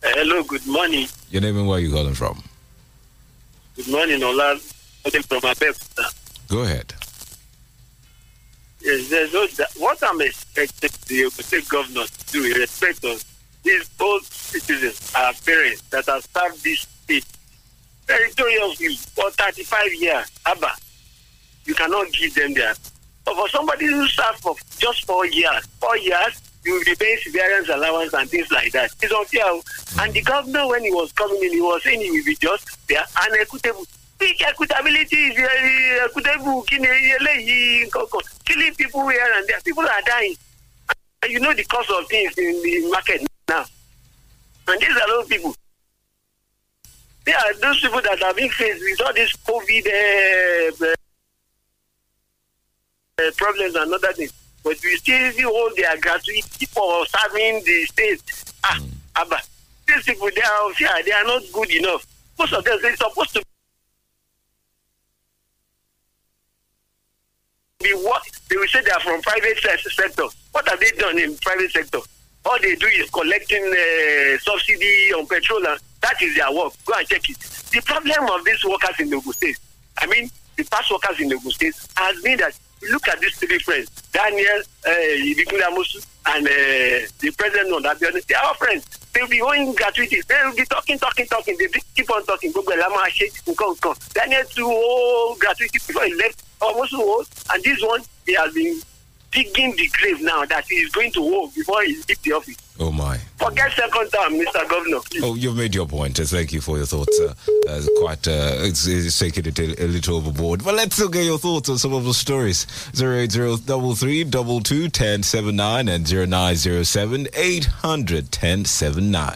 Hello, good morning. Your name and where you calling from? Good morning, Ola. Calling from Abeokuta. Go ahead. Yes, there's no, what I'm expecting the State governor to do in respect of these old citizens, our parents that have served this state territoriously for 35 years. Abba, you cannot give them that. But for somebody who served for just four years, four years, you will be paying severance allowance and things like that. It's unfair. And the governor, when he was coming in, he was saying he will be just fair and equitable. Big equitability is equitable. Killing people here and there. People are dying. And you know the cost of things in the market now. And these are those people. Are those people that are being faced with all this COVID uh, uh, problems and other things. But we still hold their gratuity for serving the state. Ah, Abba. These people, they are, yeah, they are not good enough. Most of them, they're supposed to be what they will say they are from private sector. What have they done in private sector? All they do is collecting uh, subsidy on petrol. And that is their work. Go and check it. The problem of these workers in Ogun State, I mean, the past workers in Ogun State, has been that look at these three friends, Daniel, uh, Ibikunle Amosun, and uh, the president of that. They are all friends. They will be owing gratuity. They will be talking, talking, talking. They keep on talking. Gbogbo ẹ̀ la máa ṣe nǹkan nǹkan. Daniel too owe gratuity before he left. Almost owe. And this one, he has been digging the grave now that he is going to owe before he leave the office. Oh my. Forget second term, Mr. Governor. please. Oh, you've made your point. Thank you for your thoughts. Uh, uh, quite, uh, it's, it's taking it a, a little overboard. But let's still get your thoughts on some of the stories. 08033 22 1079 and 0907 800 1079.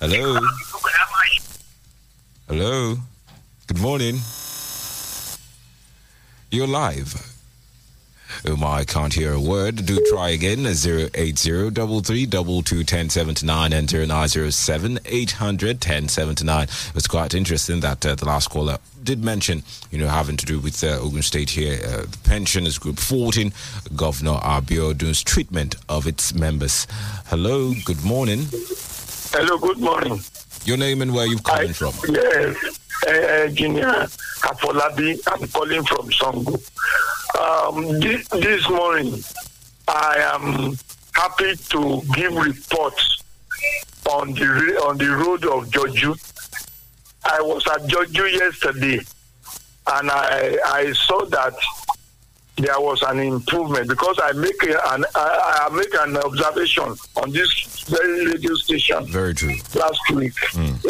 Hello. Hello. Good morning. You're live. My, I can't hear a word. Do try again. 080 1079 and 0907 800 1079. It was quite interesting that uh, the last caller did mention, you know, having to do with uh, Ogun State here. Uh, the pensioners group 14, Governor Abiodun's treatment of its members. Hello, good morning. Hello, good morning. Your name and where you've calling from. Yes, uh, Engineer Afolabi. I'm calling from Songo. Um, this, this morning, I am happy to give reports on the re- on the road of Joju. I was at Joju yesterday, and I I saw that there was an improvement because I make a, an I, I make an observation on this very radio station Very true. last week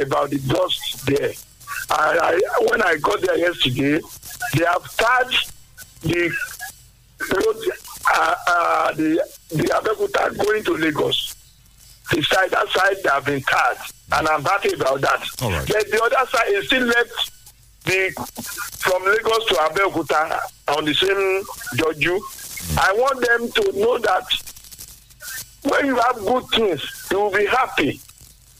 about the dust there. I, I, when I got there yesterday, they have tarred the road, uh, uh, the the Abeokuta going to Lagos. The side that side they have been tarred, and I'm happy about that. All right. Then the other side is still left the from Lagos to Abeokuta on the same Joju. I want them to know that when you have good things, you will be happy.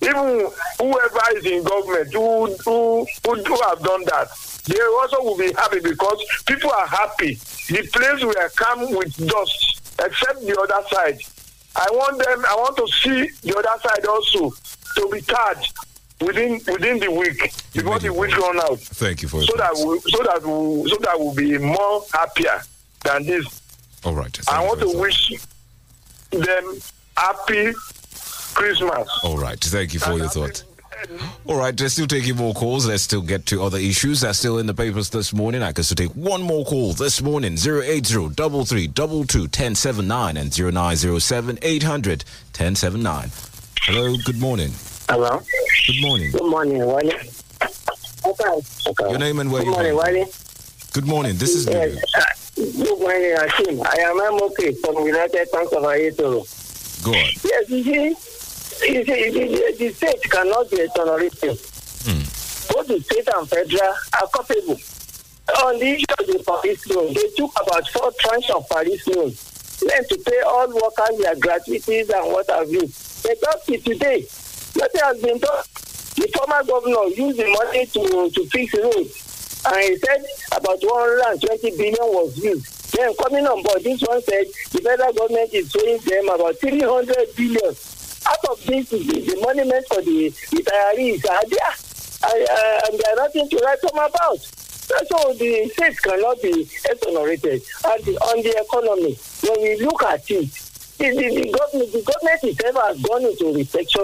Even whoever is in government who who, who, who have done that, they also will be happy because people are happy. The place will come with dust, except the other side. I want them. I want to see the other side also to be charged within within the week before the week run out. Thank you for So that we, so that we, so that we'll be more happier than this. All right. I want to wish them happy Christmas. All right. Thank you for your thoughts. All right, let's still taking more calls. Let's still get to other issues that's still in the papers this morning. I can still take one more call this morning 080 3322 1079 and 0907 800 1079. Hello, good morning. Hello. Good morning. Good morning, Wale. Okay. okay. Your name and where Good you morning, calling Good morning. This is Yes. Uh, Good morning, Hakeem. I am MOK from United Towns of Ayetoro. Go on. Yes, you see the, the, the state cannot be exonerated. Both the state and federal are culpable. On the issue of the Paris loan, they took about four tranches of Paris loan. Then to pay all workers their gratuities and what have you. But up to today, nothing has been done. The former governor used the money to, to fix roads. And he said about 120 billion was used. Then coming on board, this one said the federal government is paying them about 300 billion. Out of this, the, the money meant for the retirees are there. And, uh, and there's nothing to write home about. So the state cannot be exonerated. And the, on the economy, when we look at it, the, the, the, government, the government itself has gone into recession